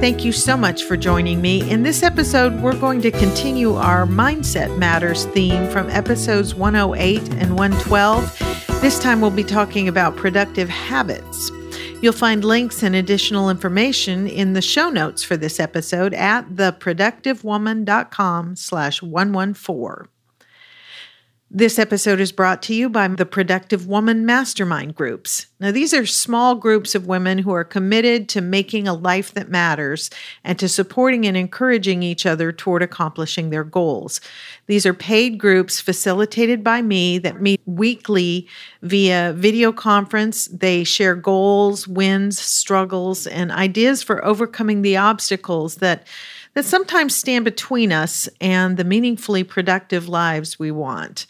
Thank you so much for joining me. In this episode, we're going to continue our Mindset Matters theme from episodes 108 and 112. This time, we'll be talking about productive habits. You'll find links and additional information in the show notes for this episode at theproductivewoman.com slash 114. This episode is brought to you by the Productive Woman Mastermind Groups. Now, these are small groups of women who are committed to making a life that matters and to supporting and encouraging each other toward accomplishing their goals. These are paid groups facilitated by me that meet weekly via video conference. They share goals, wins, struggles, and ideas for overcoming the obstacles that that sometimes stand between us and the meaningfully productive lives we want.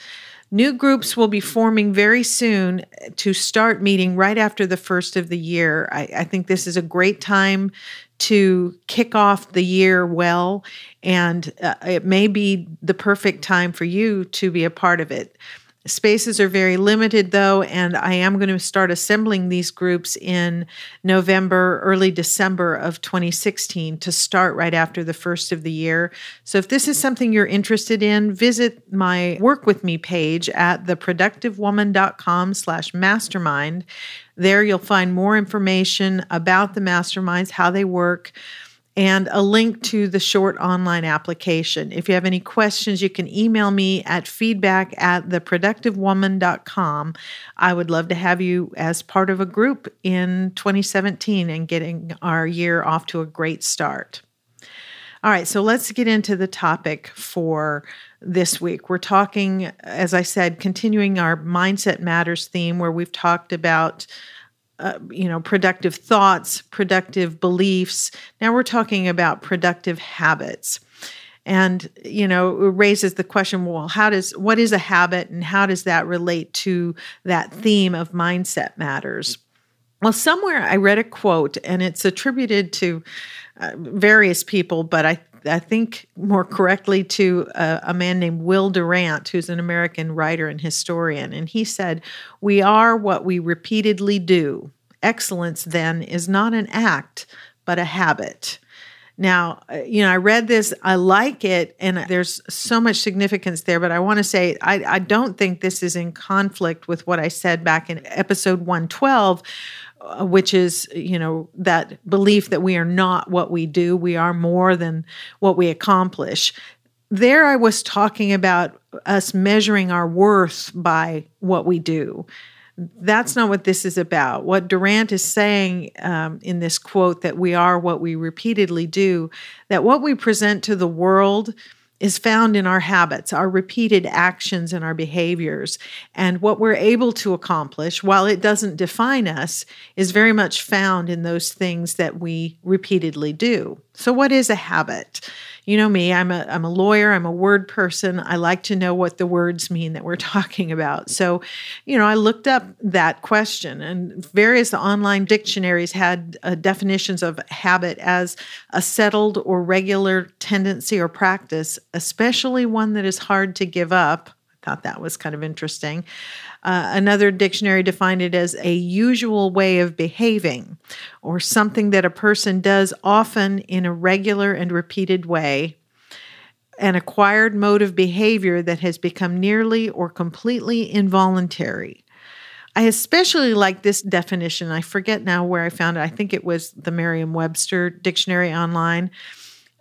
New groups will be forming very soon to start meeting right after the first of the year. I, I, think this is a great time to kick off the year well, and uh, it may be the perfect time for you to be a part of it. Spaces are very limited, though, and I am going to start assembling these groups in November, early December of 2016 to start right after the first of the year. So, if this is something you're interested in, visit my Work With Me page at theproductivewoman.com slash mastermind. There you'll find more information about the masterminds, how they work and a link to the short online application. If you have any questions, you can email me at feedback at theproductivewoman.com. I would love to have you as part of a group in 2017 and getting our year off to a great start. All right, so let's get into the topic for this week. We're talking, as I said, continuing our Mindset Matters theme, where we've talked about uh, you know, productive thoughts, productive beliefs. Now we're talking about productive habits. And, you know, it raises the question well, how does, what is a habit and how does that relate to that theme of mindset matters? Well, somewhere I read a quote and it's attributed to uh, various people, but I I think more correctly to a, a, man named Will Durant, who's an American writer and historian. And he said, We are what we repeatedly do. Excellence, then, is not an act, but a habit. Now, uh, you know, I read this, I like it, and there's so much significance there, but I want to say I, I don't think this is in conflict with what I said back in episode 112 uh, which is you know that belief that we are not what we do. We are more than what we accomplish. There i was talking about us measuring our worth by what we do. That's not what this is about. What durant is saying um, in this quote that we are what we repeatedly do that what we present to the world is found in our habits, our repeated actions, and our behaviors. And what we're able to accomplish, while it doesn't define us, is very much found in those things that we repeatedly do. So, what is a habit? You know me, I'm a I'm a lawyer, I'm a word person. I like to know what the words mean that we're talking about. So, you know, I looked up that question and various online dictionaries had uh, definitions of habit as a settled or regular tendency or practice, especially one that is hard to give up. Thought that was kind of interesting. Uh, another dictionary defined it as a usual way of behaving or something that a person does often in a regular and repeated way. An acquired mode of behavior that has become nearly or completely involuntary. I especially like this definition. I forget now where I found it. I think it was the Merriam Webster Dictionary online.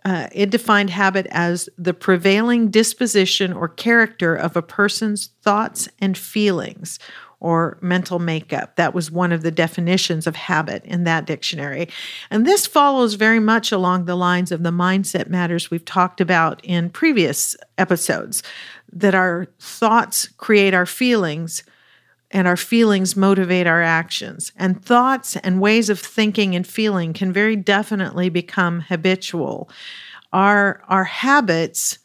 Uh, it defined habit as the prevailing disposition or character of a person's thoughts and feelings or mental makeup. That was one of the definitions of habit in that dictionary. And this follows very much along the lines of the mindset matters we've talked about in previous episodes that our thoughts create our feelings, and our feelings motivate our actions. And thoughts and ways of thinking and feeling can very definitely become habitual. our our habits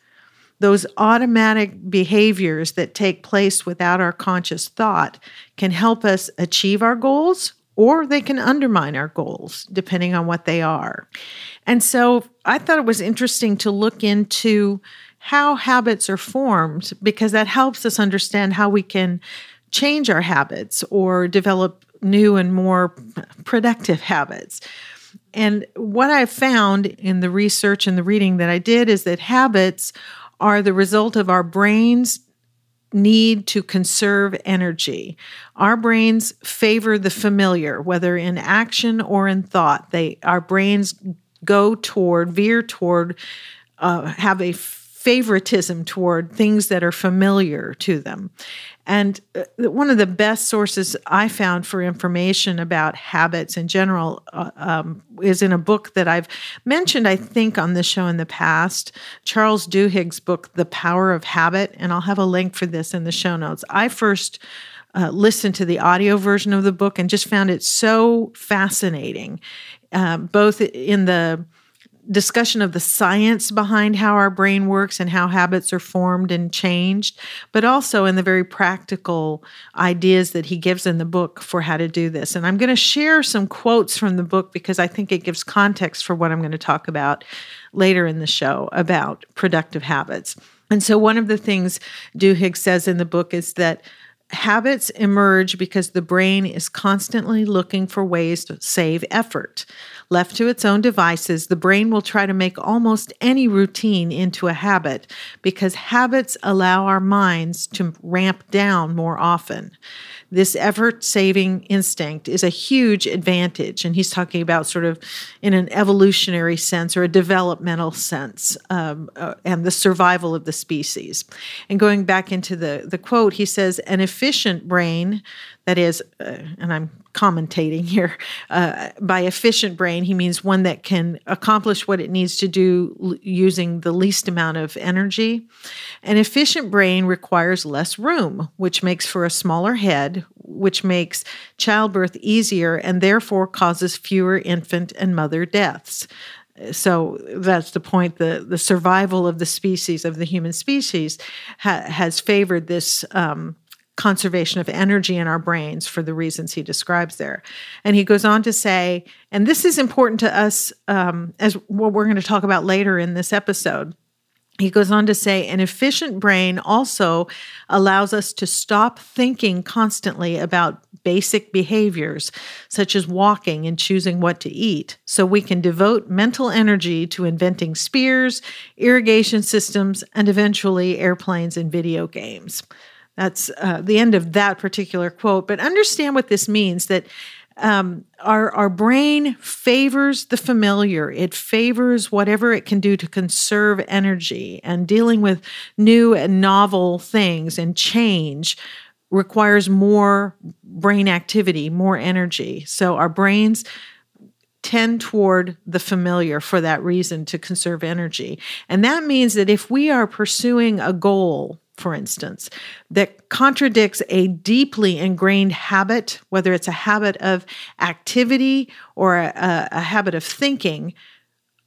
those automatic behaviors that take place without our conscious thought can help us achieve our goals or they can undermine our goals depending on what they are. And so I thought it was interesting to look into how habits are formed because that helps us understand how we can change our habits or develop new and more productive habits. And what I've found in the research and the reading that I did is that habits are the result of our brains need to conserve energy. Our brains favor the familiar, whether in action or in thought. They our brains go toward, veer toward, uh, have a favoritism toward things that are familiar to them. And uh, one of the best sources I found for information about habits in general uh, um, is in a book that I've mentioned, I think, on this show in the past Charles Duhigg's book, The Power of Habit. And I'll have a link for this in the show notes. I first uh, listened to the audio version of the book and just found it so fascinating, uh, both in the discussion of the science behind how our brain works and how habits are formed and changed, but also in the very practical ideas that he gives in the book for how to do this. And I'm going to share some quotes from the book because I think it gives context for what I'm going to talk about later in the show about productive habits. And so, one of the things Duhigg says in the book is that habits emerge because the brain is constantly looking for ways to save effort. Left to its own devices, the brain will try to make almost any routine into a habit because habits allow our minds to ramp down more often. This effort saving instinct is a huge advantage. And he's talking about sort of in an evolutionary sense or a developmental sense um, uh, and the survival of the species. And going back into the, the quote, he says, an efficient brain, that is, uh, and I'm commentating here. Uh, by efficient brain, he means one that can accomplish what it needs to do l- using the least amount of energy. An efficient brain requires less room, which makes for a smaller head, which makes childbirth easier and therefore causes fewer infant and mother deaths. So that's the point. The, the survival of the species, of the human species, ha- has favored this um, conservation of energy in our brains for the reasons he describes there. And he goes on to say, and this is important to us um, as what we're going to talk about later in this episode. He goes on to say, an efficient brain also allows us to stop thinking constantly about basic behaviors, such as walking and choosing what to eat, so we can devote mental energy to inventing spears, irrigation systems, and eventually airplanes and video games. That's uh, the end of that particular quote. But understand what this means that um, our, our brain favors the familiar. It favors whatever it can do to conserve energy. And dealing with new and novel things and change requires more brain activity, more energy. So our brains tend toward the familiar for that reason to conserve energy. And that means that if we are pursuing a goal, for instance, that contradicts a deeply ingrained habit, whether it's a habit of activity or a, a, habit of thinking,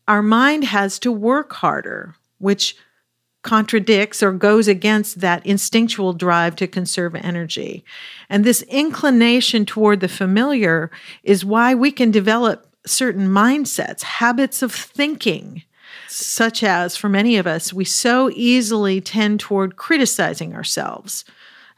our mind has to work harder, which contradicts or goes against that instinctual drive to conserve energy. And this inclination toward the familiar is why we can develop certain mindsets, habits of thinking such as for many of us, we so easily tend toward criticizing ourselves.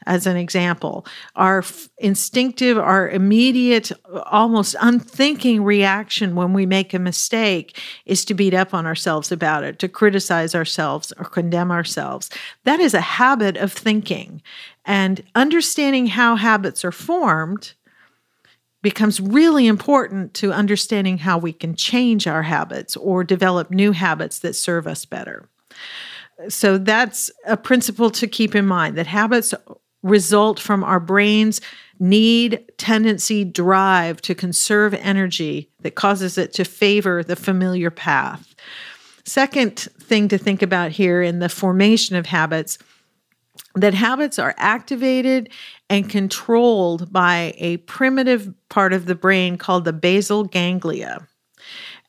As an example, our f- instinctive, our immediate, almost unthinking reaction when we make a mistake is to beat up on ourselves about it, to criticize ourselves or condemn ourselves. That is a habit of thinking. And understanding how habits are formed becomes really important to understanding how we can change our habits or develop new habits that serve us better. So that's a principle to keep in mind that habits result from our brain's need, tendency, drive to conserve energy that causes it to favor the familiar path. Second thing to think about here in the formation of habits that habits are activated and controlled by a primitive part of the brain called the basal ganglia.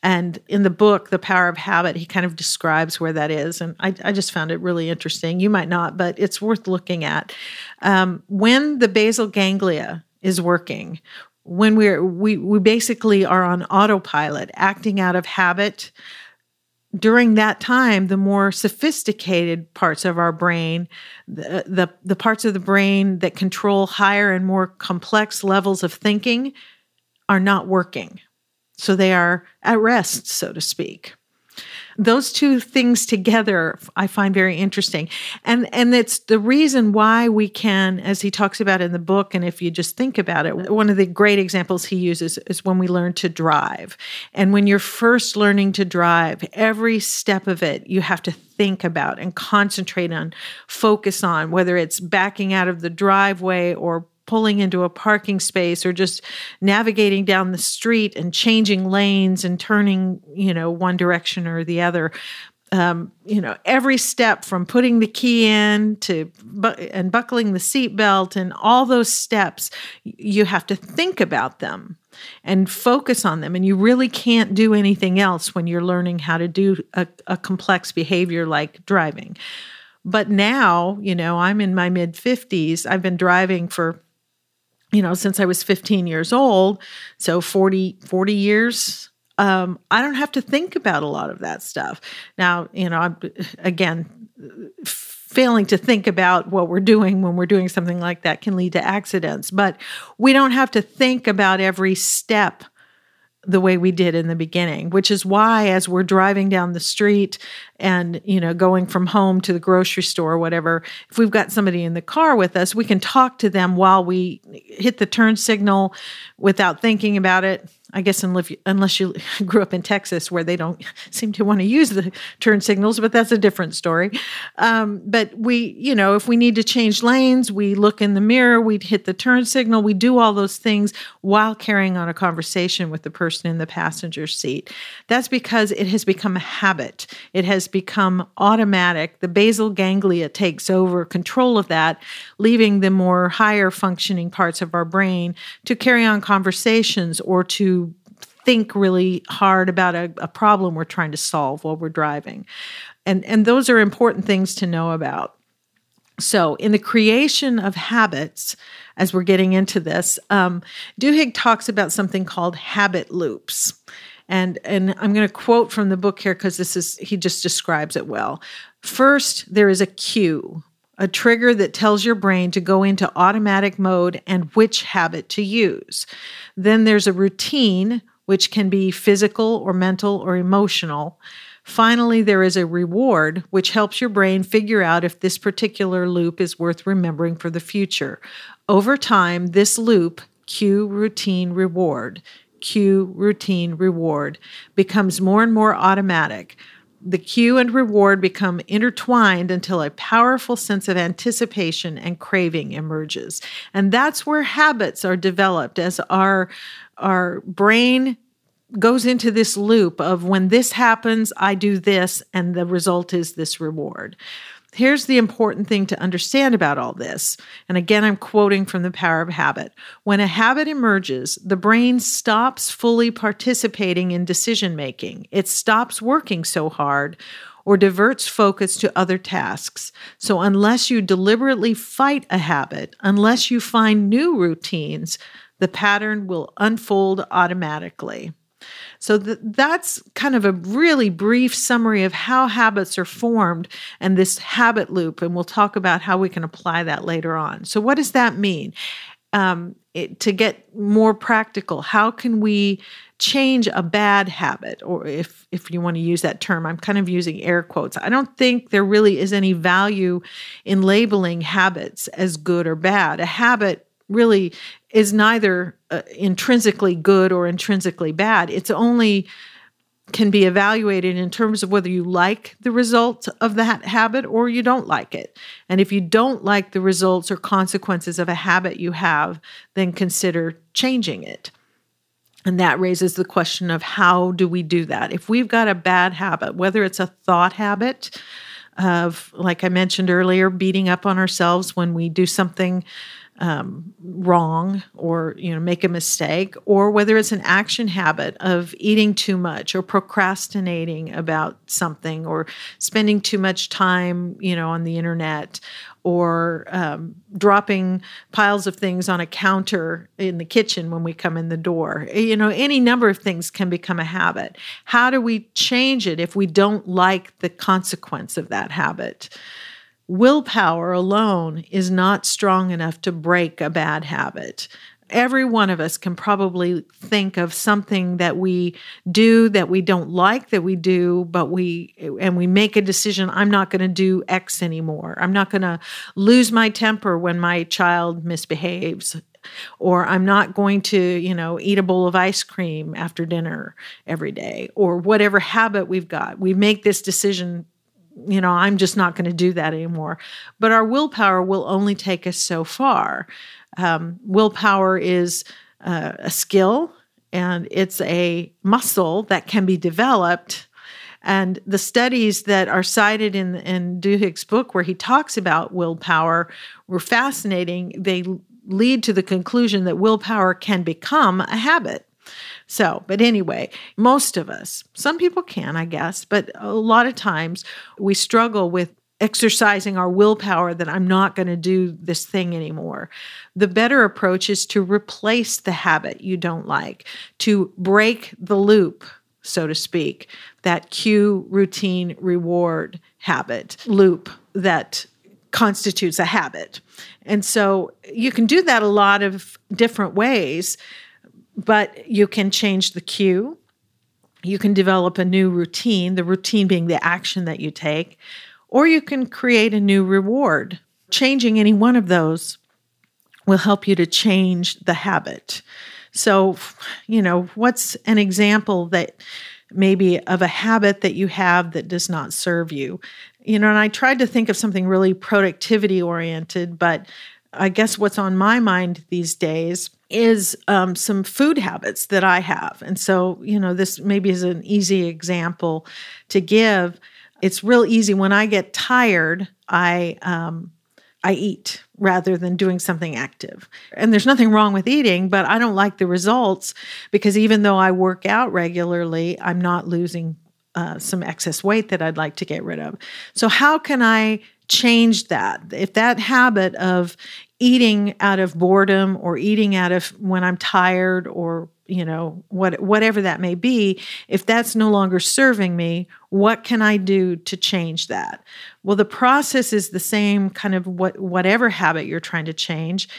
And in the book, The Power of Habit, he kind of describes where that is. And I, I just found it really interesting. You might not, but it's worth looking at. Um, when the basal ganglia is working, when we're we we basically are on autopilot acting out of habit during that time the more sophisticated parts of our brain the, the the parts of the brain that control higher and more complex levels of thinking are not working. So they are at rest so to speak those two things together i find very interesting. And and it's the reason why we can as he talks about in the book and if you just think about it one of the great examples he uses is when we learn to drive. And when you're first learning to drive every step of it you have to think about and concentrate on focus on whether it's backing out of the driveway or pulling into a parking space or just navigating down the street and changing lanes and turning, you know, one direction or the other. Um, you know, every step from putting the key in to bu- and buckling the seatbelt and all those steps, you have to think about them and focus on them. And you really can't do anything else when you're learning how to do a, a complex behavior like driving. But now, you know, I'm in my mid 50s. I've been driving for you know, since I was 15 years old, so 40, 40 years, um, I don't have to think about a lot of that stuff. Now, you know, I'm, again, failing to think about what we're doing when we're doing something like that can lead to accidents, but we don't have to think about every step the way we did in the beginning, which is why as we're driving down the street and, you know, going from home to the grocery store or whatever, if we've got somebody in the car with us, we can talk to them while we hit the turn signal without thinking about it I guess unless you, grew up in Texas where they don't seem to want to use the turn signals, but that's a different story. Um, but we, you know, if we need to change lanes, we look in the mirror, we hit the turn signal, we do all those things while carrying on a conversation with the person in the passenger seat. That's because it has become a habit. It has become automatic. The basal ganglia takes over control of that, leaving the more higher functioning parts of our brain to carry on conversations or to think really hard about a, a problem we're trying to solve while we're driving. And, and those are important things to know about. So, in the creation of habits, as we're getting into this, um, Duhigg talks about something called habit loops. And, and I'm going to quote from the book here because this is, he just describes it well. First, there is a cue, a trigger that tells your brain to go into automatic mode and which habit to use. Then there's a routine, which can be physical or mental or emotional. Finally, there is a reward, which helps your brain figure out if this particular loop is worth remembering for the future. Over time, this loop, cue, routine, reward, cue, routine, reward, becomes more and more automatic. The cue and reward become intertwined until a powerful sense of anticipation and craving emerges. And that's where habits are developed as our our brain goes into this loop of when this happens, I do this, and the result is this reward. Here's the important thing to understand about all this. And again, I'm quoting from The Power of Habit. When a habit emerges, the brain stops fully participating in decision making, it stops working so hard or diverts focus to other tasks. So, unless you deliberately fight a habit, unless you find new routines, the pattern will unfold automatically. So th- that's kind of a really brief summary of how habits are formed and this habit loop. And we'll talk about how we can apply that later on. So, what does that mean? Um, it, to get more practical, how can we change a bad habit or if if you want to use that term i'm kind of using air quotes i don't think there really is any value in labeling habits as good or bad a habit really is neither uh, intrinsically good or intrinsically bad. It's only can be evaluated in terms of whether you like the results of that habit or you don't like it. And if you don't like the results or consequences of a habit you have, then consider changing it. And that raises the question of how do we do that? If we've got a bad habit, whether it's a thought habit of, like I mentioned earlier, beating up on ourselves when we do something um, wrong or you know make a mistake or whether it's an action habit of eating too much or procrastinating about something or spending too much time you know on the internet or um, dropping piles of things on a counter in the kitchen when we come in the door. You know, any number of things can become a habit. How do we change it if we don't like the consequence of that habit? Willpower alone is not strong enough to break a bad habit. Every one of us can probably think of something that we do that we don't like that we do, but we, and we make a decision I'm not going to do X anymore. I'm not going to lose my temper when my child misbehaves or I'm not going to, you know, eat a bowl of ice cream after dinner every day, or whatever habit we've got. We make this decision you know, I'm just not going to do that anymore. But our willpower will only take us so far. Um, willpower is uh, a skill and it's a muscle that can be developed. And the studies that are cited in, in Duhigg's book, where he talks about willpower, were fascinating. They lead to the conclusion that willpower can become a habit. So, but anyway, most of us, some people can, I guess, but a lot of times we struggle with exercising our willpower that I'm not going to do this thing anymore. The better approach is to replace the habit you don't like, to break the loop, so to speak, that cue, routine, reward habit loop that constitutes a habit. And so you can do that a lot of different ways but you can change the cue. You can develop a new routine, the routine being the action that you take, or you can create a new reward. Changing any one of those will help you to change the habit. So, you know, what's an example that maybe of a habit that you have that does not serve you? You know, and I tried to think of something really productivity oriented, but I guess what's on my mind these days is um, some food habits that I have. And so, you know, this maybe is an easy example to give. It's real easy when I get tired, I um, I eat rather than doing something active. And there's nothing wrong with eating, but I don't like the results because even though I work out regularly, I'm not losing uh, some excess weight that I'd like to get rid of. So, how can I change that? If that habit of eating out of boredom or eating out of when I'm tired or you know what whatever that may be if that's no longer serving me what can i do to change that well the process is the same kind of what whatever habit you're trying to change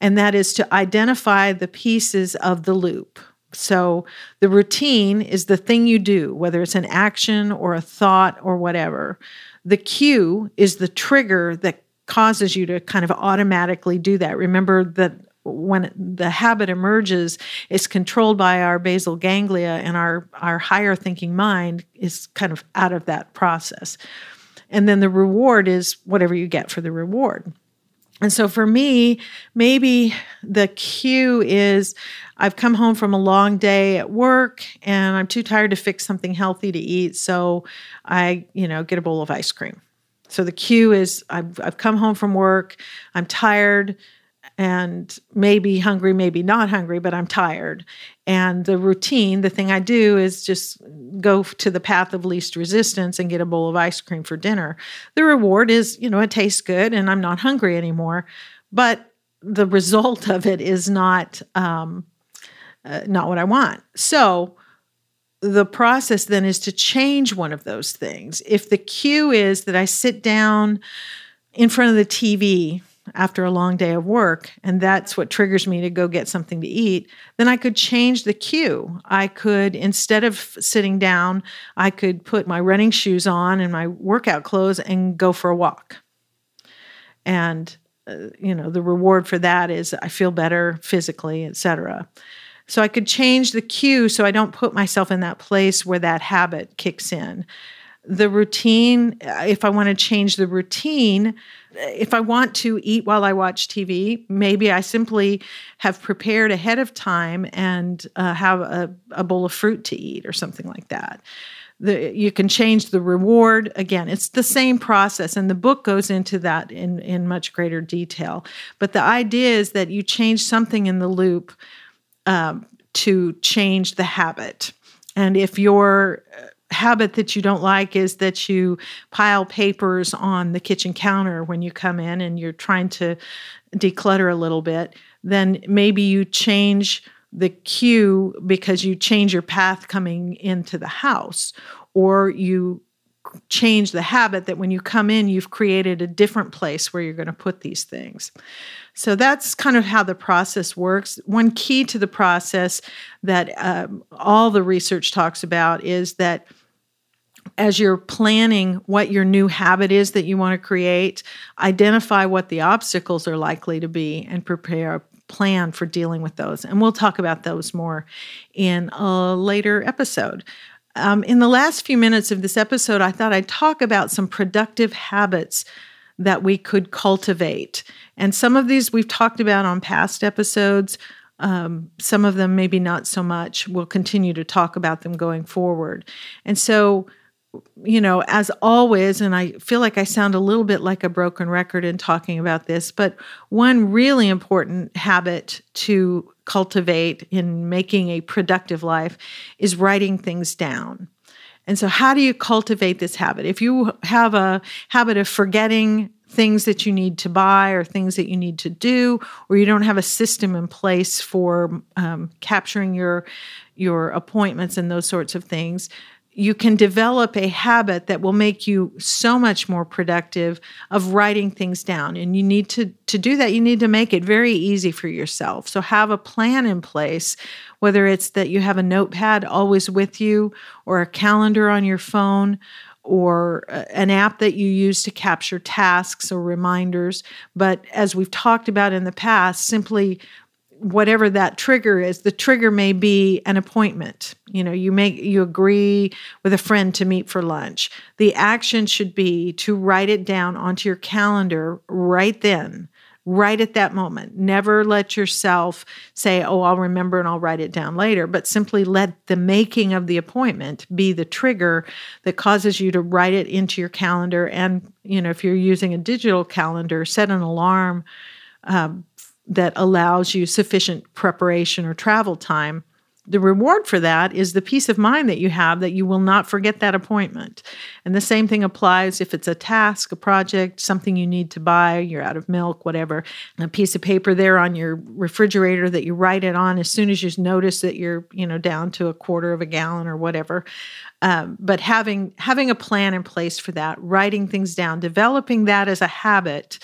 and that is to identify the pieces of the loop so the routine is the thing you do whether it's an action or a thought or whatever the cue is the trigger that causes you to kind of automatically do that. Remember that when the habit emerges, it's controlled by our basal ganglia, and our, our higher thinking mind is kind of out of that process. And then the reward is whatever you get for the reward. And so for me, maybe the cue is I've come home from a long day at work and I'm too tired to fix something healthy to eat. So I, you know, get a bowl of ice cream. So the cue is I've, I've come home from work, I'm tired and maybe hungry, maybe not hungry, but I'm tired. And the routine, the thing I do is just go to the path of least resistance and get a bowl of ice cream for dinner. The reward is, you know, it tastes good and I'm not hungry anymore. But the result of it is not um, uh, not what I want. So the process then is to change one of those things. If the cue is that I sit down in front of the TV after a long day of work and that's what triggers me to go get something to eat, then I could change the cue. I could, instead of sitting down, I could put my running shoes on and my workout clothes and go for a walk. And, uh, you know, the reward for that is I feel better physically, etc. So I could change the cue so I don't put myself in that place where that habit kicks in. The routine, if I want to change the routine, if I want to eat while I watch TV, maybe I simply have prepared ahead of time and uh, have a, a bowl of fruit to eat or something like that. the you can change the reward. Again it's the same process and the book goes into that in in much greater detail. But the idea is that you change something in the loop um, to change the habit. And if your uh, habit that you don't like is that you pile papers on the kitchen counter when you come in and you're trying to declutter a little bit then maybe you change the cue because you change your path coming into the house or you change the habit that when you come in you've created a different place where you're going to put these things so that's kind of how the process works one key to the process that um, all the research talks about is that as you're planning what your new habit is that you want to create, identify what the obstacles are likely to be and prepare a plan for dealing with those. And we'll talk about those more in a later episode. Um, in the last few minutes of this episode, I thought I'd talk about some productive habits that we could cultivate. And some of these we've talked about on past episodes. Um, some of them, maybe not so much. We'll continue to talk about them going forward. And so, you know, as always, and I feel like I sound a little bit like a broken record in talking about this, but one really important habit to cultivate in making a productive life is writing things down. And so, how do you cultivate this habit? If you have a habit of forgetting things that you need to buy or things that you need to do, or you don't have a system in place for um, capturing your your appointments and those sorts of things, you can develop a habit that will make you so much more productive of writing things down. And you need to to do that you need to make it very easy for yourself. So have a plan in place whether it's that you have a notepad always with you or a calendar on your phone or uh, an app that you use to capture tasks or reminders. But as we've talked about in the past simply whatever that trigger is the trigger may be an appointment. You know you make you agree with a friend to meet for lunch. The action should be to write it down onto your calendar right then right at that moment. Never let yourself say oh i'll remember and i'll write it down later but simply let the making of the appointment be the trigger that causes you to write it into your calendar. And you know if you're using a digital calendar set an alarm um, that allows you sufficient preparation or travel time. The reward for that is the peace of mind that you have that you will not forget that appointment. And the same thing applies if it's a task, a project, something you need to buy, you're out of milk, whatever. A piece of paper there on your refrigerator that you write it on as soon as you notice that you're, you know, down to a quarter of a gallon or whatever. Um, but having having a plan in place for that, writing things down, developing that as a habit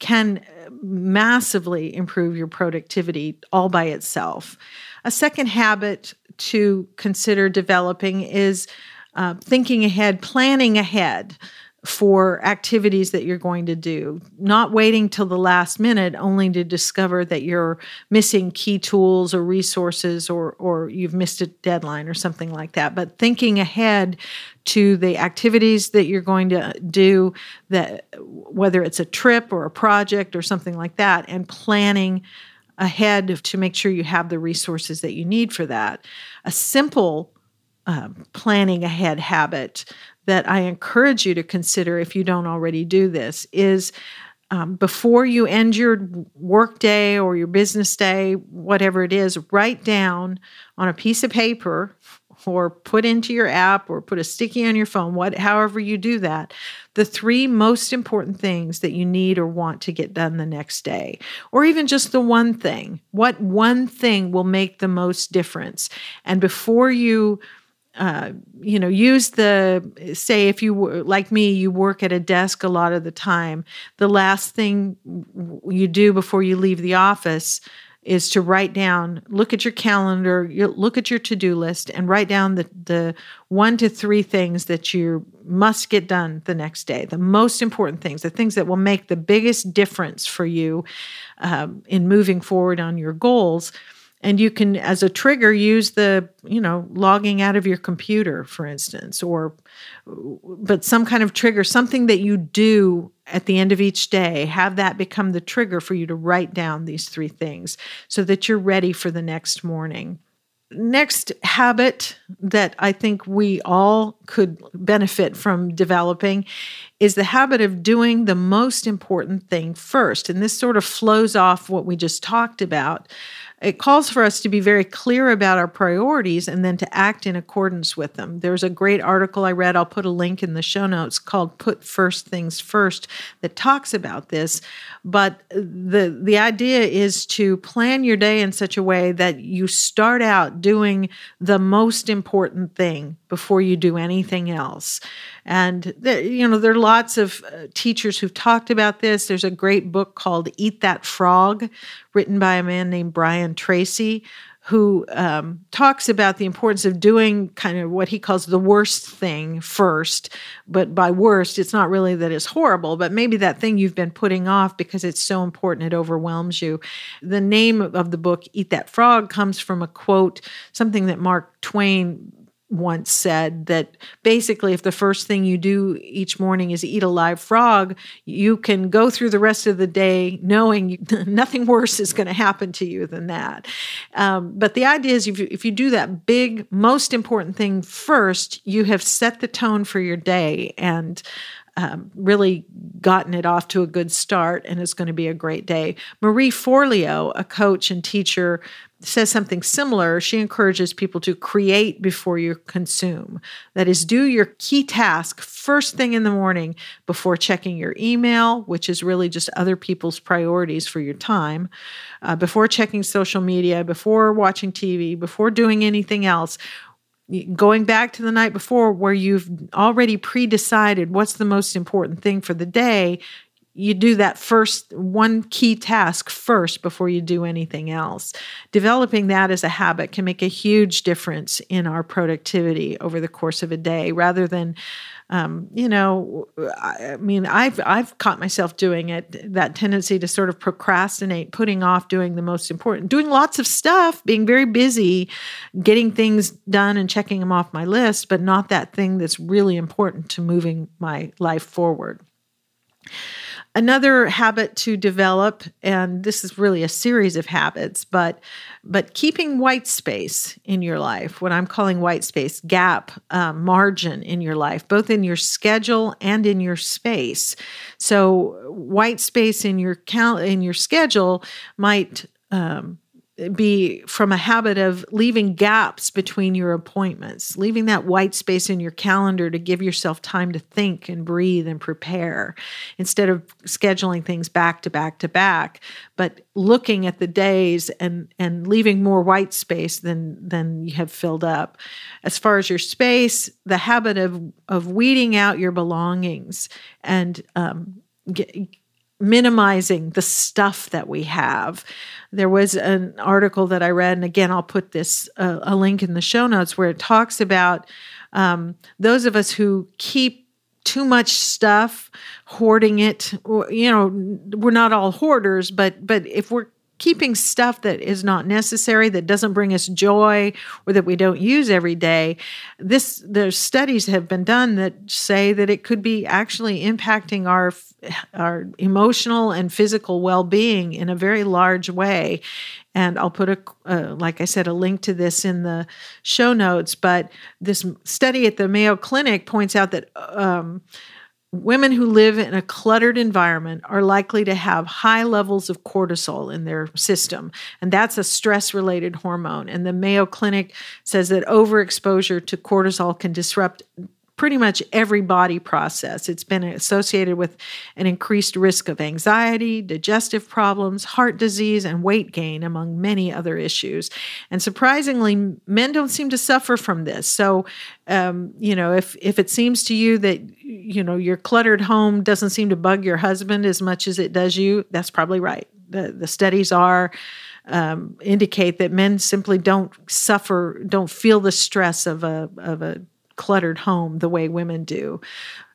can massively improve your productivity all by itself. A second habit to consider developing is uh, thinking ahead, planning ahead for activities that you're going to do, not waiting till the last minute only to discover that you're missing key tools or resources or or you've missed a deadline or something like that, but thinking ahead to the activities that you're going to do that whether it's a trip or a project or something like that and planning ahead to make sure you have the resources that you need for that. A simple uh, planning ahead habit that I encourage you to consider if you don't already do this is um, before you end your work day or your business day, whatever it is, write down on a piece of paper or put into your app or put a sticky on your phone, what however you do that, the three most important things that you need or want to get done the next day. Or even just the one thing. What one thing will make the most difference? And before you uh, you know, use the say if you were like me, you work at a desk a lot of the time. The last thing you do before you leave the office is to write down, look at your calendar, look at your to do list, and write down the, the one to three things that you must get done the next day. The most important things, the things that will make the biggest difference for you um, in moving forward on your goals and you can as a trigger use the you know logging out of your computer for instance or but some kind of trigger something that you do at the end of each day have that become the trigger for you to write down these three things so that you're ready for the next morning next habit that I think we all could benefit from developing is the habit of doing the most important thing first. And this sort of flows off what we just talked about it calls for us to be very clear about our priorities and then to act in accordance with them. There's a great article I read, I'll put a link in the show notes called Put First Things First that talks about this. But the the idea is to plan your day in such a way that you start out doing the most important thing before you do anything else. And you know, there are lots of uh, teachers who've talked about this. There's a great book called Eat That Frog, written by a man named Brian Tracy, who um, talks about the importance of doing kind of what he calls the worst thing first. But by worst, it's not really that it's horrible, but maybe that thing you've been putting off because it's so important, it overwhelms you. The name of the book, Eat That Frog, comes from a quote, something that Mark Twain once said that basically if the first thing you do each morning is eat a live frog you can go through the rest of the day knowing you, nothing worse is going to happen to you than that. Um, but the idea is if you, if you do that big most important thing first you have set the tone for your day. And um, really gotten it off to a good start and it's going to be a great day. Marie Forleo, a coach and teacher, says something similar. She encourages people to create before you consume. That is, do your key task first thing in the morning before checking your email, which is really just other people's priorities for your time, uh, before checking social media, before watching TV, before doing anything else going back to the night before where you've already pre-decided what's the most important thing for the day you do that first one key task first before you do anything else. Developing that as a habit can make a huge difference in our productivity over the course of a day rather than um, you know, I mean, I've I've caught myself doing it. That tendency to sort of procrastinate, putting off doing the most important, doing lots of stuff, being very busy, getting things done and checking them off my list, but not that thing that's really important to moving my life forward. Another habit to develop, and this is really a series of habits, but but keeping white space in your life, what I'm calling white space, gap, uh, margin in your life, both in your schedule and in your space. So white space in your cal- in your schedule might um, be from a habit of leaving gaps between your appointments, leaving that white space in your calendar to give yourself time to think and breathe and prepare instead of scheduling things back to back to back, but looking at the days and and leaving more white space than than you have filled up. As far as your space, the habit of of weeding out your belongings and um, get, minimizing the stuff that we have. There was an article that I read, and again, I'll put this uh, a link in the show notes where it talks about um, those of us who keep too much stuff, hoarding it. You know, we're not all hoarders, but but if we're keeping stuff that is not necessary that doesn't bring us joy or that we don't use every day this there's studies have been done that say that it could be actually impacting our our emotional and physical well-being in a very large way and I'll put a, uh, like I said, a link to this in the show notes. But this study at the Mayo Clinic points out that um, women who live in a cluttered environment are likely to have high levels of cortisol in their system and that's a stress related hormone. And the mayo clinic says that overexposure to cortisol can disrupt pretty much every body process. It's been associated with an increased risk of anxiety, digestive problems, heart disease, and weight gain, among many other issues. And surprisingly, men don't seem to suffer from this. So, um, you know, if if it seems to you that you know your cluttered home doesn't seem to bug your husband as much as it does you, that's probably right. The the studies are. Um, indicate that men simply don't suffer, don't feel the stress of a of a cluttered home the way women do.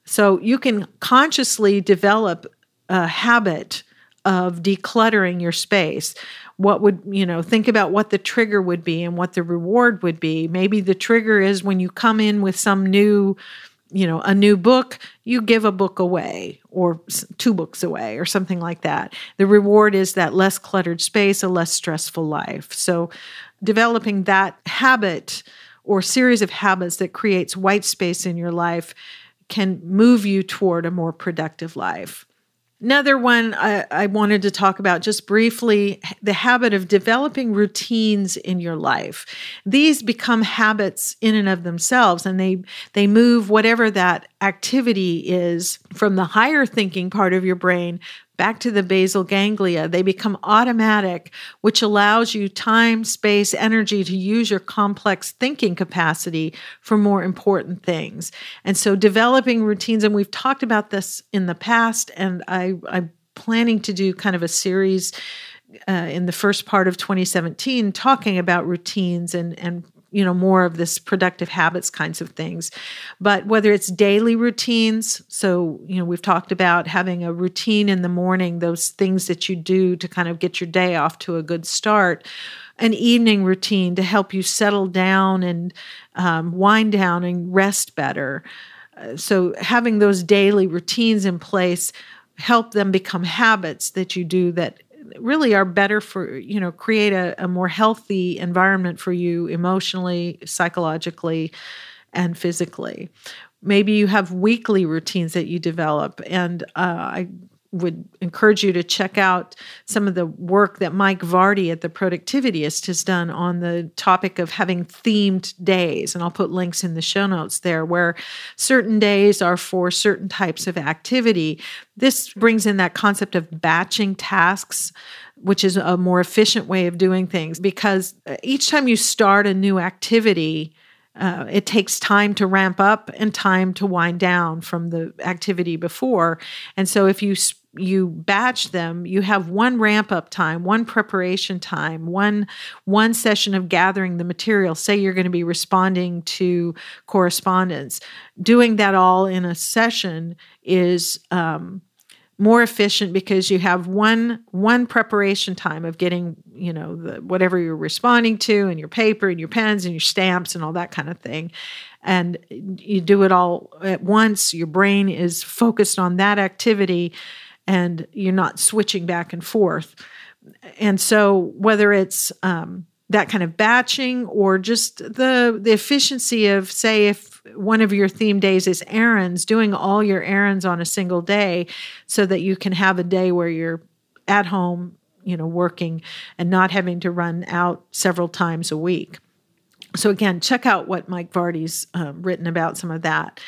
So you can consciously develop a habit of decluttering your space. What would, you know, think about what the trigger would be and what the reward would be. Maybe the trigger is when you come in with some new you know, a new book, you give a book away or two books away or something like that. The reward is that less cluttered space, a less stressful life. So, developing that habit or series of habits that creates white space in your life can move you toward a more productive life. Another one I, I, wanted to talk about just briefly the habit of developing routines in your life. These become habits in and of themselves, and they, they move whatever that activity is from the higher thinking part of your brain back to the basal ganglia. They become automatic, which allows you time, space, energy to use your complex thinking capacity for more important things. And so developing routines, and we've talked about this in the past, and I, I'm planning to do kind of a series uh, in the first part of 2017 talking about routines and and you know more of this productive habits kinds of things. But whether it's daily routines so you know we've talked about having a routine in the morning those things that you do to kind of get your day off to a good start an evening routine to help you settle down and um, wind down and rest better. Uh, so having those daily routines in place help them become habits that you do that really are better for you know create a, a more healthy environment for you emotionally psychologically and physically. Maybe you have weekly routines that you develop and uh, i would encourage you to check out some of the work that Mike Vardy at the Productivityist has done on the topic of having themed days. And I'll put links in the show notes there where certain days are for certain types of activity. This brings in that concept of batching tasks which is a more efficient way of doing things because each time you start a new activity, uh, it takes time to ramp up and time to wind down from the activity before. And so if you you batch them, you have one ramp up time, one preparation time, one one session of gathering the material. Say you're going to be responding to correspondence. Doing that all in a session is um, more efficient because you have one one preparation time of getting you know the whatever you're responding to and your paper and your pens and your stamps and all that kind of thing. And you do it all at once. Your brain is focused on that activity and you're not switching back and forth. And so whether it's um, that kind of batching or just the the efficiency of say if one of your theme days is errands doing all your errands on a single day so that you can have a day where you're at home you know working and not having to run out several times a week. So again check out what mike vardy's um, written about some of that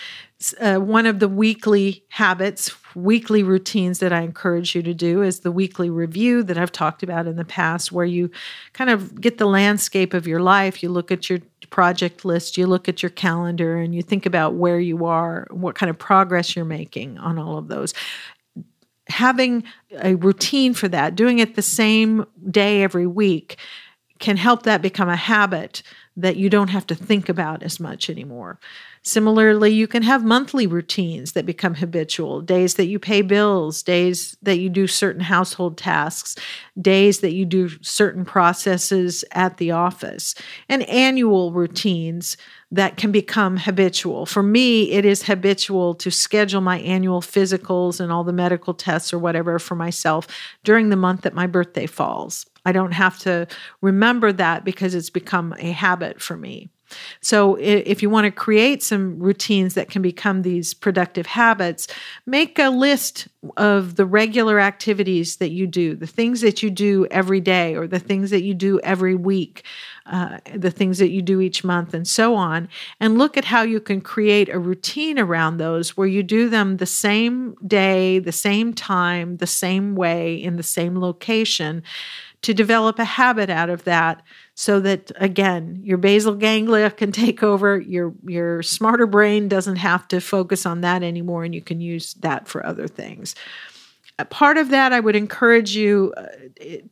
uh, one of the weekly habits, weekly routines that I encourage you to do is the weekly review that I've talked about in the past, where you kind of get the landscape of your life. You look at your project list, you look at your calendar, and you think about where you are, what kind of progress you're making on all of those. Having a routine for that, doing it the same day every week, can help that become a habit that you don't have to think about as much anymore. Similarly, you can have monthly routines that become habitual days that you pay bills, days that you do certain household tasks, days that you do certain processes at the office, and annual routines that can become habitual. For me, it is habitual to schedule my annual physicals and all the medical tests or whatever for myself during the month that my birthday falls. I don't have to remember that because it's become a habit for me. So, if you want to create some routines that can become these productive habits, make a list of the regular activities that you do, the things that you do every day, or the things that you do every week, uh, the things that you do each month, and so on. And look at how you can create a routine around those where you do them the same day, the same time, the same way, in the same location to develop a habit out of that so that again your basal ganglia can take over your your smarter brain doesn't have to focus on that anymore and you can use that for other things. Part of that i would encourage you uh,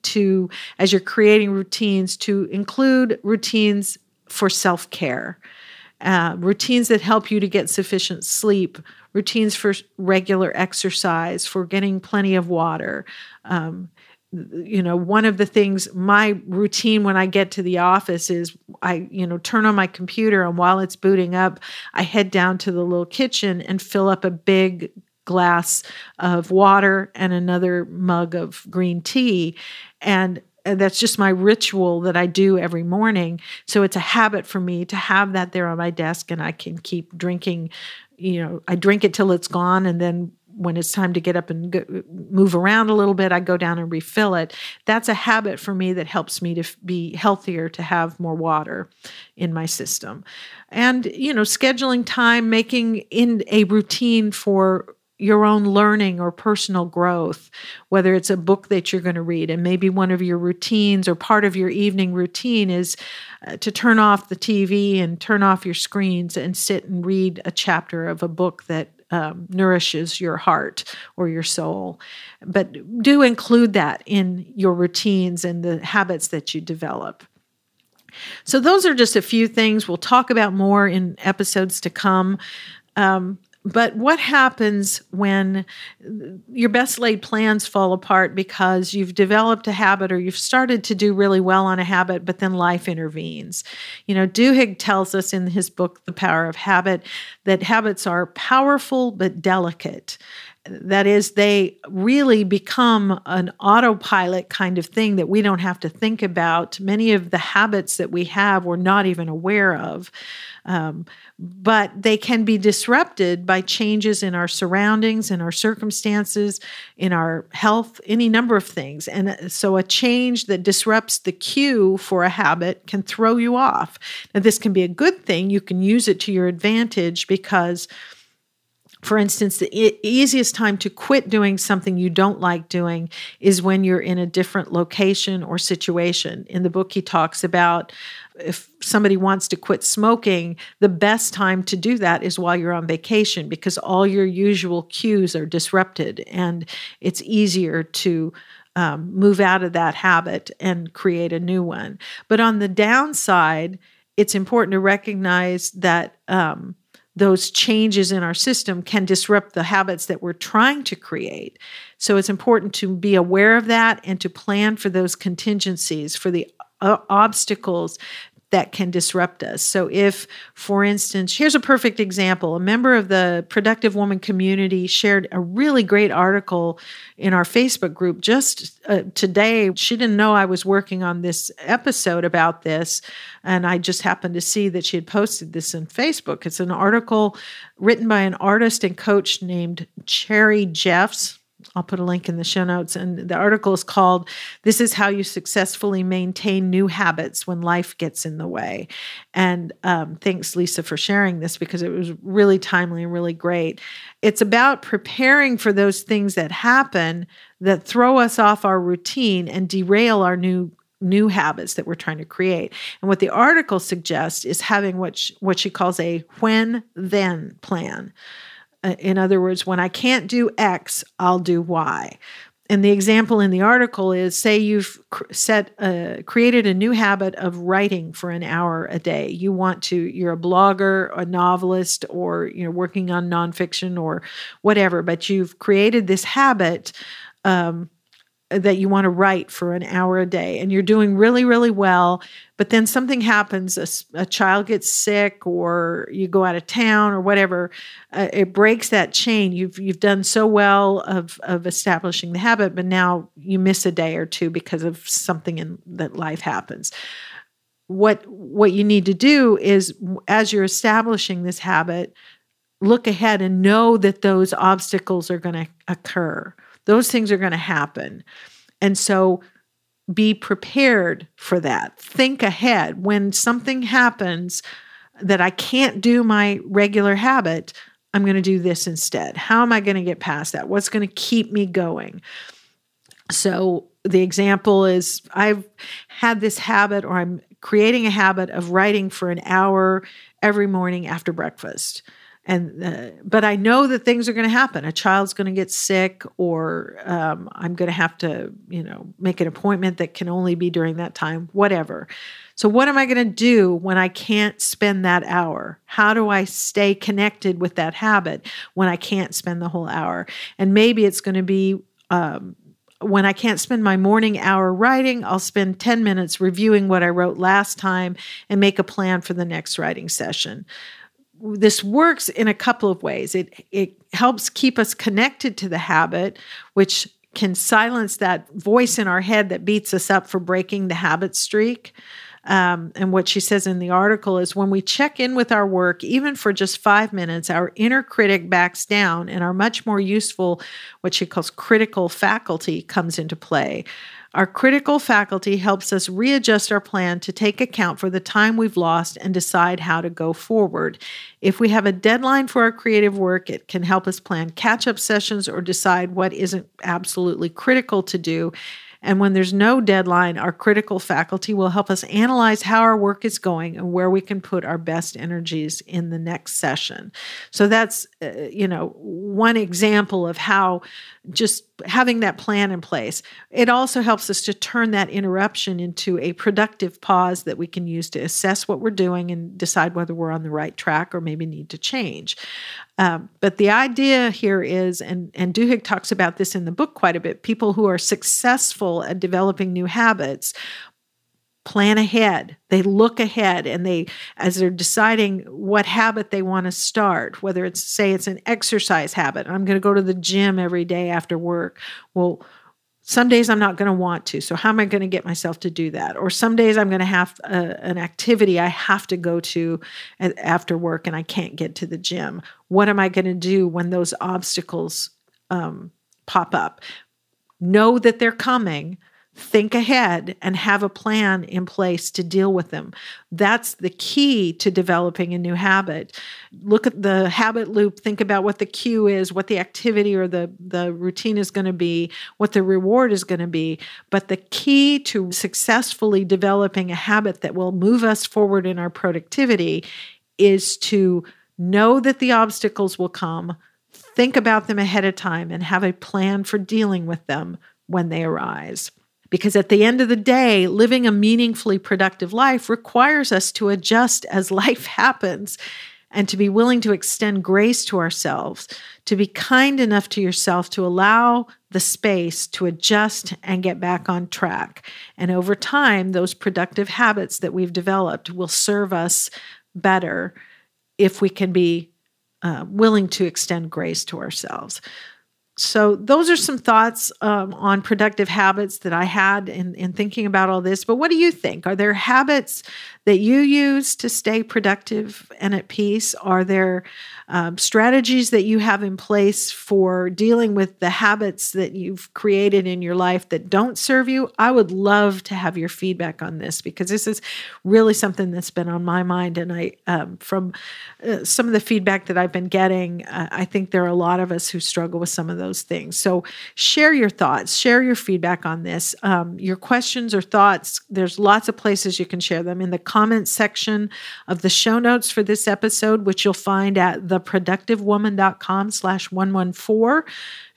to as you're creating routines to include routines for self-care. Uh, routines that help you to get sufficient sleep routines for regular exercise for getting plenty of water um, you know one of the things my routine when i get to the office is i you know turn on my computer and while it's booting up i head down to the little kitchen and fill up a big glass of water and another mug of green tea and that's just my ritual that I do every morning. So it's a habit for me to have that there on my desk and I can keep drinking. You know, I drink it till it's gone and then when it's time to get up and go, move around a little bit, I go down and refill it. That's a habit for me that helps me to be healthier, to have more water in my system. And, you know, scheduling time, making in a routine for your own learning or personal growth, whether it's a book that you're going to read, and maybe one of your routines or part of your evening routine is uh, to turn off the TV and turn off your screens and sit and read a chapter of a book that um, nourishes your heart or your soul. But do include that in your routines and the habits that you develop. So, those are just a few things. We'll talk about more in episodes to come. Um, but what happens when your best laid plans fall apart because you've developed a habit or you've started to do really well on a habit, but then life intervenes? You know, Duhigg tells us in his book, The Power of Habit, that habits are powerful but delicate. That is, they really become an autopilot kind of thing that we don't have to think about. Many of the habits that we have, we're not even aware of. Um, but they can be disrupted by changes in our surroundings, in our circumstances, in our health, any number of things. And uh, so a change that disrupts the cue for a habit can throw you off. Now, this can be a good thing. You can use it to your advantage because for instance, the e- easiest time to quit doing something you don't like doing is when you're in a different location or situation. In the book, he talks about if somebody wants to quit smoking, the best time to do that is while you're on vacation because all your usual cues are disrupted and it's easier to um, move out of that habit and create a new one. But on the downside, it's important to recognize that um, those changes in our system can disrupt the habits that we're trying to create. So it's important to be aware of that and to plan for those contingencies, for the uh, obstacles that can disrupt us. So, if, for instance, here's a perfect example a member of the Productive Woman community shared a really great article in our Facebook group just uh, today. She didn't know I was working on this episode about this, and I just happened to see that she had posted this in Facebook. It's an article written by an artist and coach named Cherry Jeffs. I'll put a link in the show notes. And the article is called This is How You Successfully Maintain New Habits When Life Gets in the Way. And um, thanks, Lisa, for sharing this because it was really timely and really great. It's about preparing for those things that happen that throw us off our routine and derail our new new habits that we're trying to create. And what the article suggests is having what she, what she calls a when then plan. Uh, in other words, when I can't do X, I'll do Y. And the example in the article is say you've set uh, created a new habit of writing for an hour a day. You want to you're a blogger, a novelist, or you know working on nonfiction or whatever, but you've created this habit. Um, that you want to write for an hour a day and you're doing really really well but then something happens a, a child gets sick or you go out of town or whatever uh, it breaks that chain. You've you've done so well of of establishing the habit but now you miss a day or two because of something in that life happens. What what you need to do is as you're establishing this habit look ahead and know that those obstacles are going to occur those things are going to happen. And so be prepared for that. Think ahead. When something happens that I can't do my regular habit, I'm going to do this instead. How am I going to get past that? What's going to keep me going? So, the example is I've had this habit, or I'm creating a habit of writing for an hour every morning after breakfast and uh, but i know that things are going to happen. A child's going to get sick or um, i'm going to have to you know make an appointment that can only be during that time whatever. So what am i going to do when i can't spend that hour? How do i stay connected with that habit when i can't spend the whole hour? And maybe it's going to be um, when I can't spend my morning hour writing, I'll spend 10 minutes reviewing what I wrote last time and make a plan for the next writing session. This works in a couple of ways. It, it helps keep us connected to the habit, which can silence that voice in our head that beats us up for breaking the habit streak. Um, and what she says in the article is when we check in with our work, even for just five minutes, our inner critic backs down and our much more useful, what she calls critical faculty, comes into play. Our critical faculty helps us readjust our plan to take account for the time we've lost and decide how to go forward. If we have a deadline for our creative work, it can help us plan catch up sessions or decide what isn't absolutely critical to do and when there's no deadline, our critical faculty will help us analyze how our work is going and where we can put our best energies in the next session. So that's, uh, you know, one example of how just having that plan in place. It also helps us to turn that interruption into a productive pause that we can use to assess what we're doing and decide whether we're on the right track or maybe need to change. Um, but the idea here is, and, and Duhigg talks about this in the book quite a bit people who are successful at developing new habits plan ahead. They look ahead and they, as they're deciding what habit they want to start, whether it's, say, it's an exercise habit. I'm going to go to the gym every day after work. Well, some days I'm not going to want to. So, how am I going to get myself to do that? Or some days I'm going to have a, uh, an activity I have to go to after work and I can't get to the gym. What am I going to do when those obstacles um, pop up? Know that they're coming think ahead and have a plan in place to deal with them. That's the key to developing a new habit. Look at the habit loop, think about what the cue is, what the activity or the, the routine is going to be, what the reward is going to be. But the key to successfully developing a habit that will move us forward in our productivity is to know that the obstacles will come, think about them ahead of time, and have a plan for dealing with them when they arise. Because at the end of the day, living a meaningfully productive life requires us to adjust as life happens and to be willing to extend grace to ourselves, to be kind enough to yourself to allow the space to adjust and get back on track. And over time, those productive habits that we've developed will serve us better if we can be uh, willing to extend grace to ourselves so those are some thoughts um, on productive habits that I had in, in thinking about all this. But what do you think? Are there habits that you use to stay productive and at peace? Are there um, strategies that you have in place for dealing with the habits that you've created in your life that don't serve you? I would love to have your feedback on this because this is really something that's been on my mind. And I, um, from uh, some of the feedback that I've been getting, uh, I think there are a lot of us who struggle with some of those things. So share your thoughts, share your feedback on this, um, your questions or thoughts. There's lots of places you can share them in the comments section of the show notes for this episode, which you'll find at the theproductivewoman.com slash 114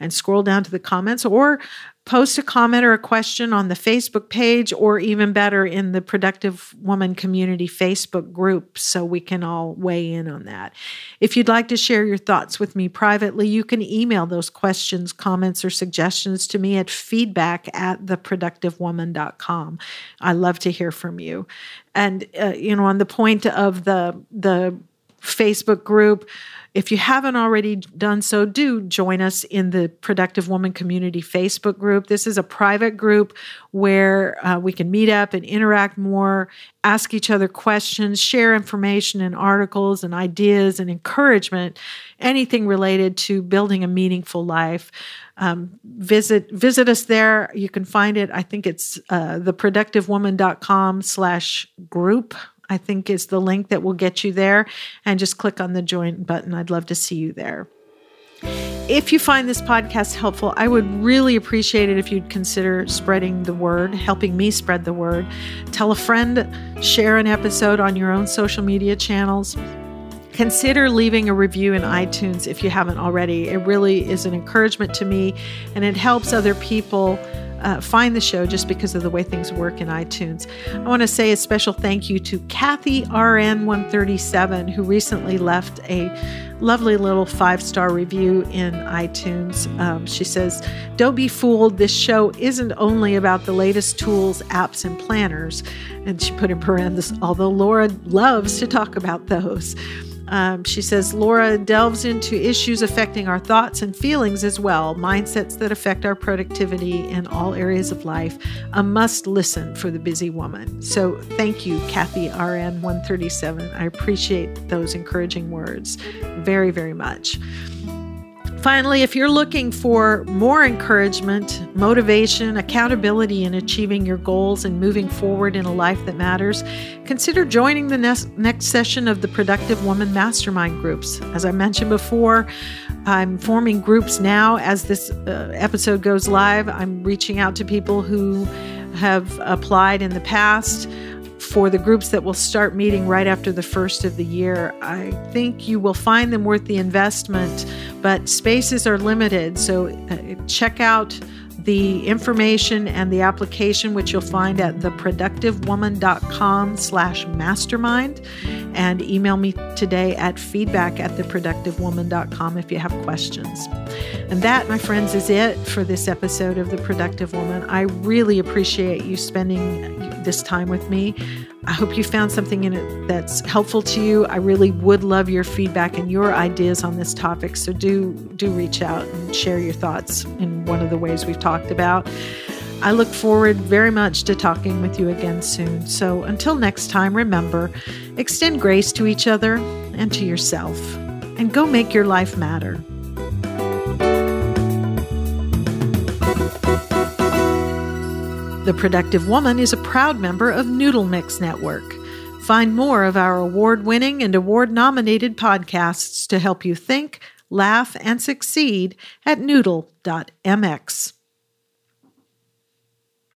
and scroll down to the comments or post a comment or a question on the Facebook page, or even better, in the Productive Woman Community Facebook group so we can all weigh in on that. If you'd like to share your thoughts with me privately, you can email those questions, comments, or suggestions to me at feedback at theproductivewoman.com. I love to hear from you. And, uh, you know, on the point of the, the Facebook group, if you haven't already done so, do join us in the Productive Woman Community Facebook group. This is a private group where uh, we can meet up and interact more, ask each other questions, share information and articles and ideas and encouragement, anything related to building a meaningful life. Um, visit visit us there. You can find it. I think it's uh, theproductivewoman.com slash group I think is the link that will get you there. And just click on the join button. I'd love to see you there. If you find this podcast helpful, I would really appreciate it if you'd consider spreading the word, helping me spread the word. Tell a friend, share an episode on your own social media channels. Consider leaving a review in iTunes if you haven't already. It really is an encouragement to me and it helps other people uh, find the show just because of the way things work in iTunes. I want to say a special thank you to Kathy RN137, who recently left a lovely little five star review in iTunes. Um, she says, Don't be fooled. This show isn't only about the latest tools, apps, and planners. And she put in parentheses, although Laura loves to talk about those. Um, she says Laura delves into issues affecting our thoughts and feelings as well, mindsets that affect our productivity in all areas of life. A must listen for the busy woman. So thank you, Kathy RN 137. I appreciate those encouraging words very, very much. Finally, if you're looking for more encouragement, motivation, accountability in achieving your goals and moving forward in a life that matters, consider joining the next, session of the Productive Woman Mastermind groups. As I mentioned before, I'm forming groups now as this uh, episode goes live. I'm reaching out to people who have applied in the past for the groups that will start meeting right after the first of the year. I think you will find them worth the investment, but spaces are limited. So uh, check out the information and the application, which you'll find at theproductivewoman.com slash mastermind. And email me today at feedback at theproductivewoman.com if you have questions. And that, my friends, is it for this episode of The Productive Woman. I really appreciate you spending this time with me. I hope you found something in it that's helpful to you. I really would love your feedback and your ideas on this topic. So do do reach out and share your thoughts in one of the ways we've talked about. I look forward very much to talking with you again soon. So until next time, remember, extend grace to each other and to yourself and go make your life matter. The Productive Woman is a proud member of Noodle Mix Network. Find more of our award winning and award nominated podcasts to help you think, laugh, and succeed at noodle.mx.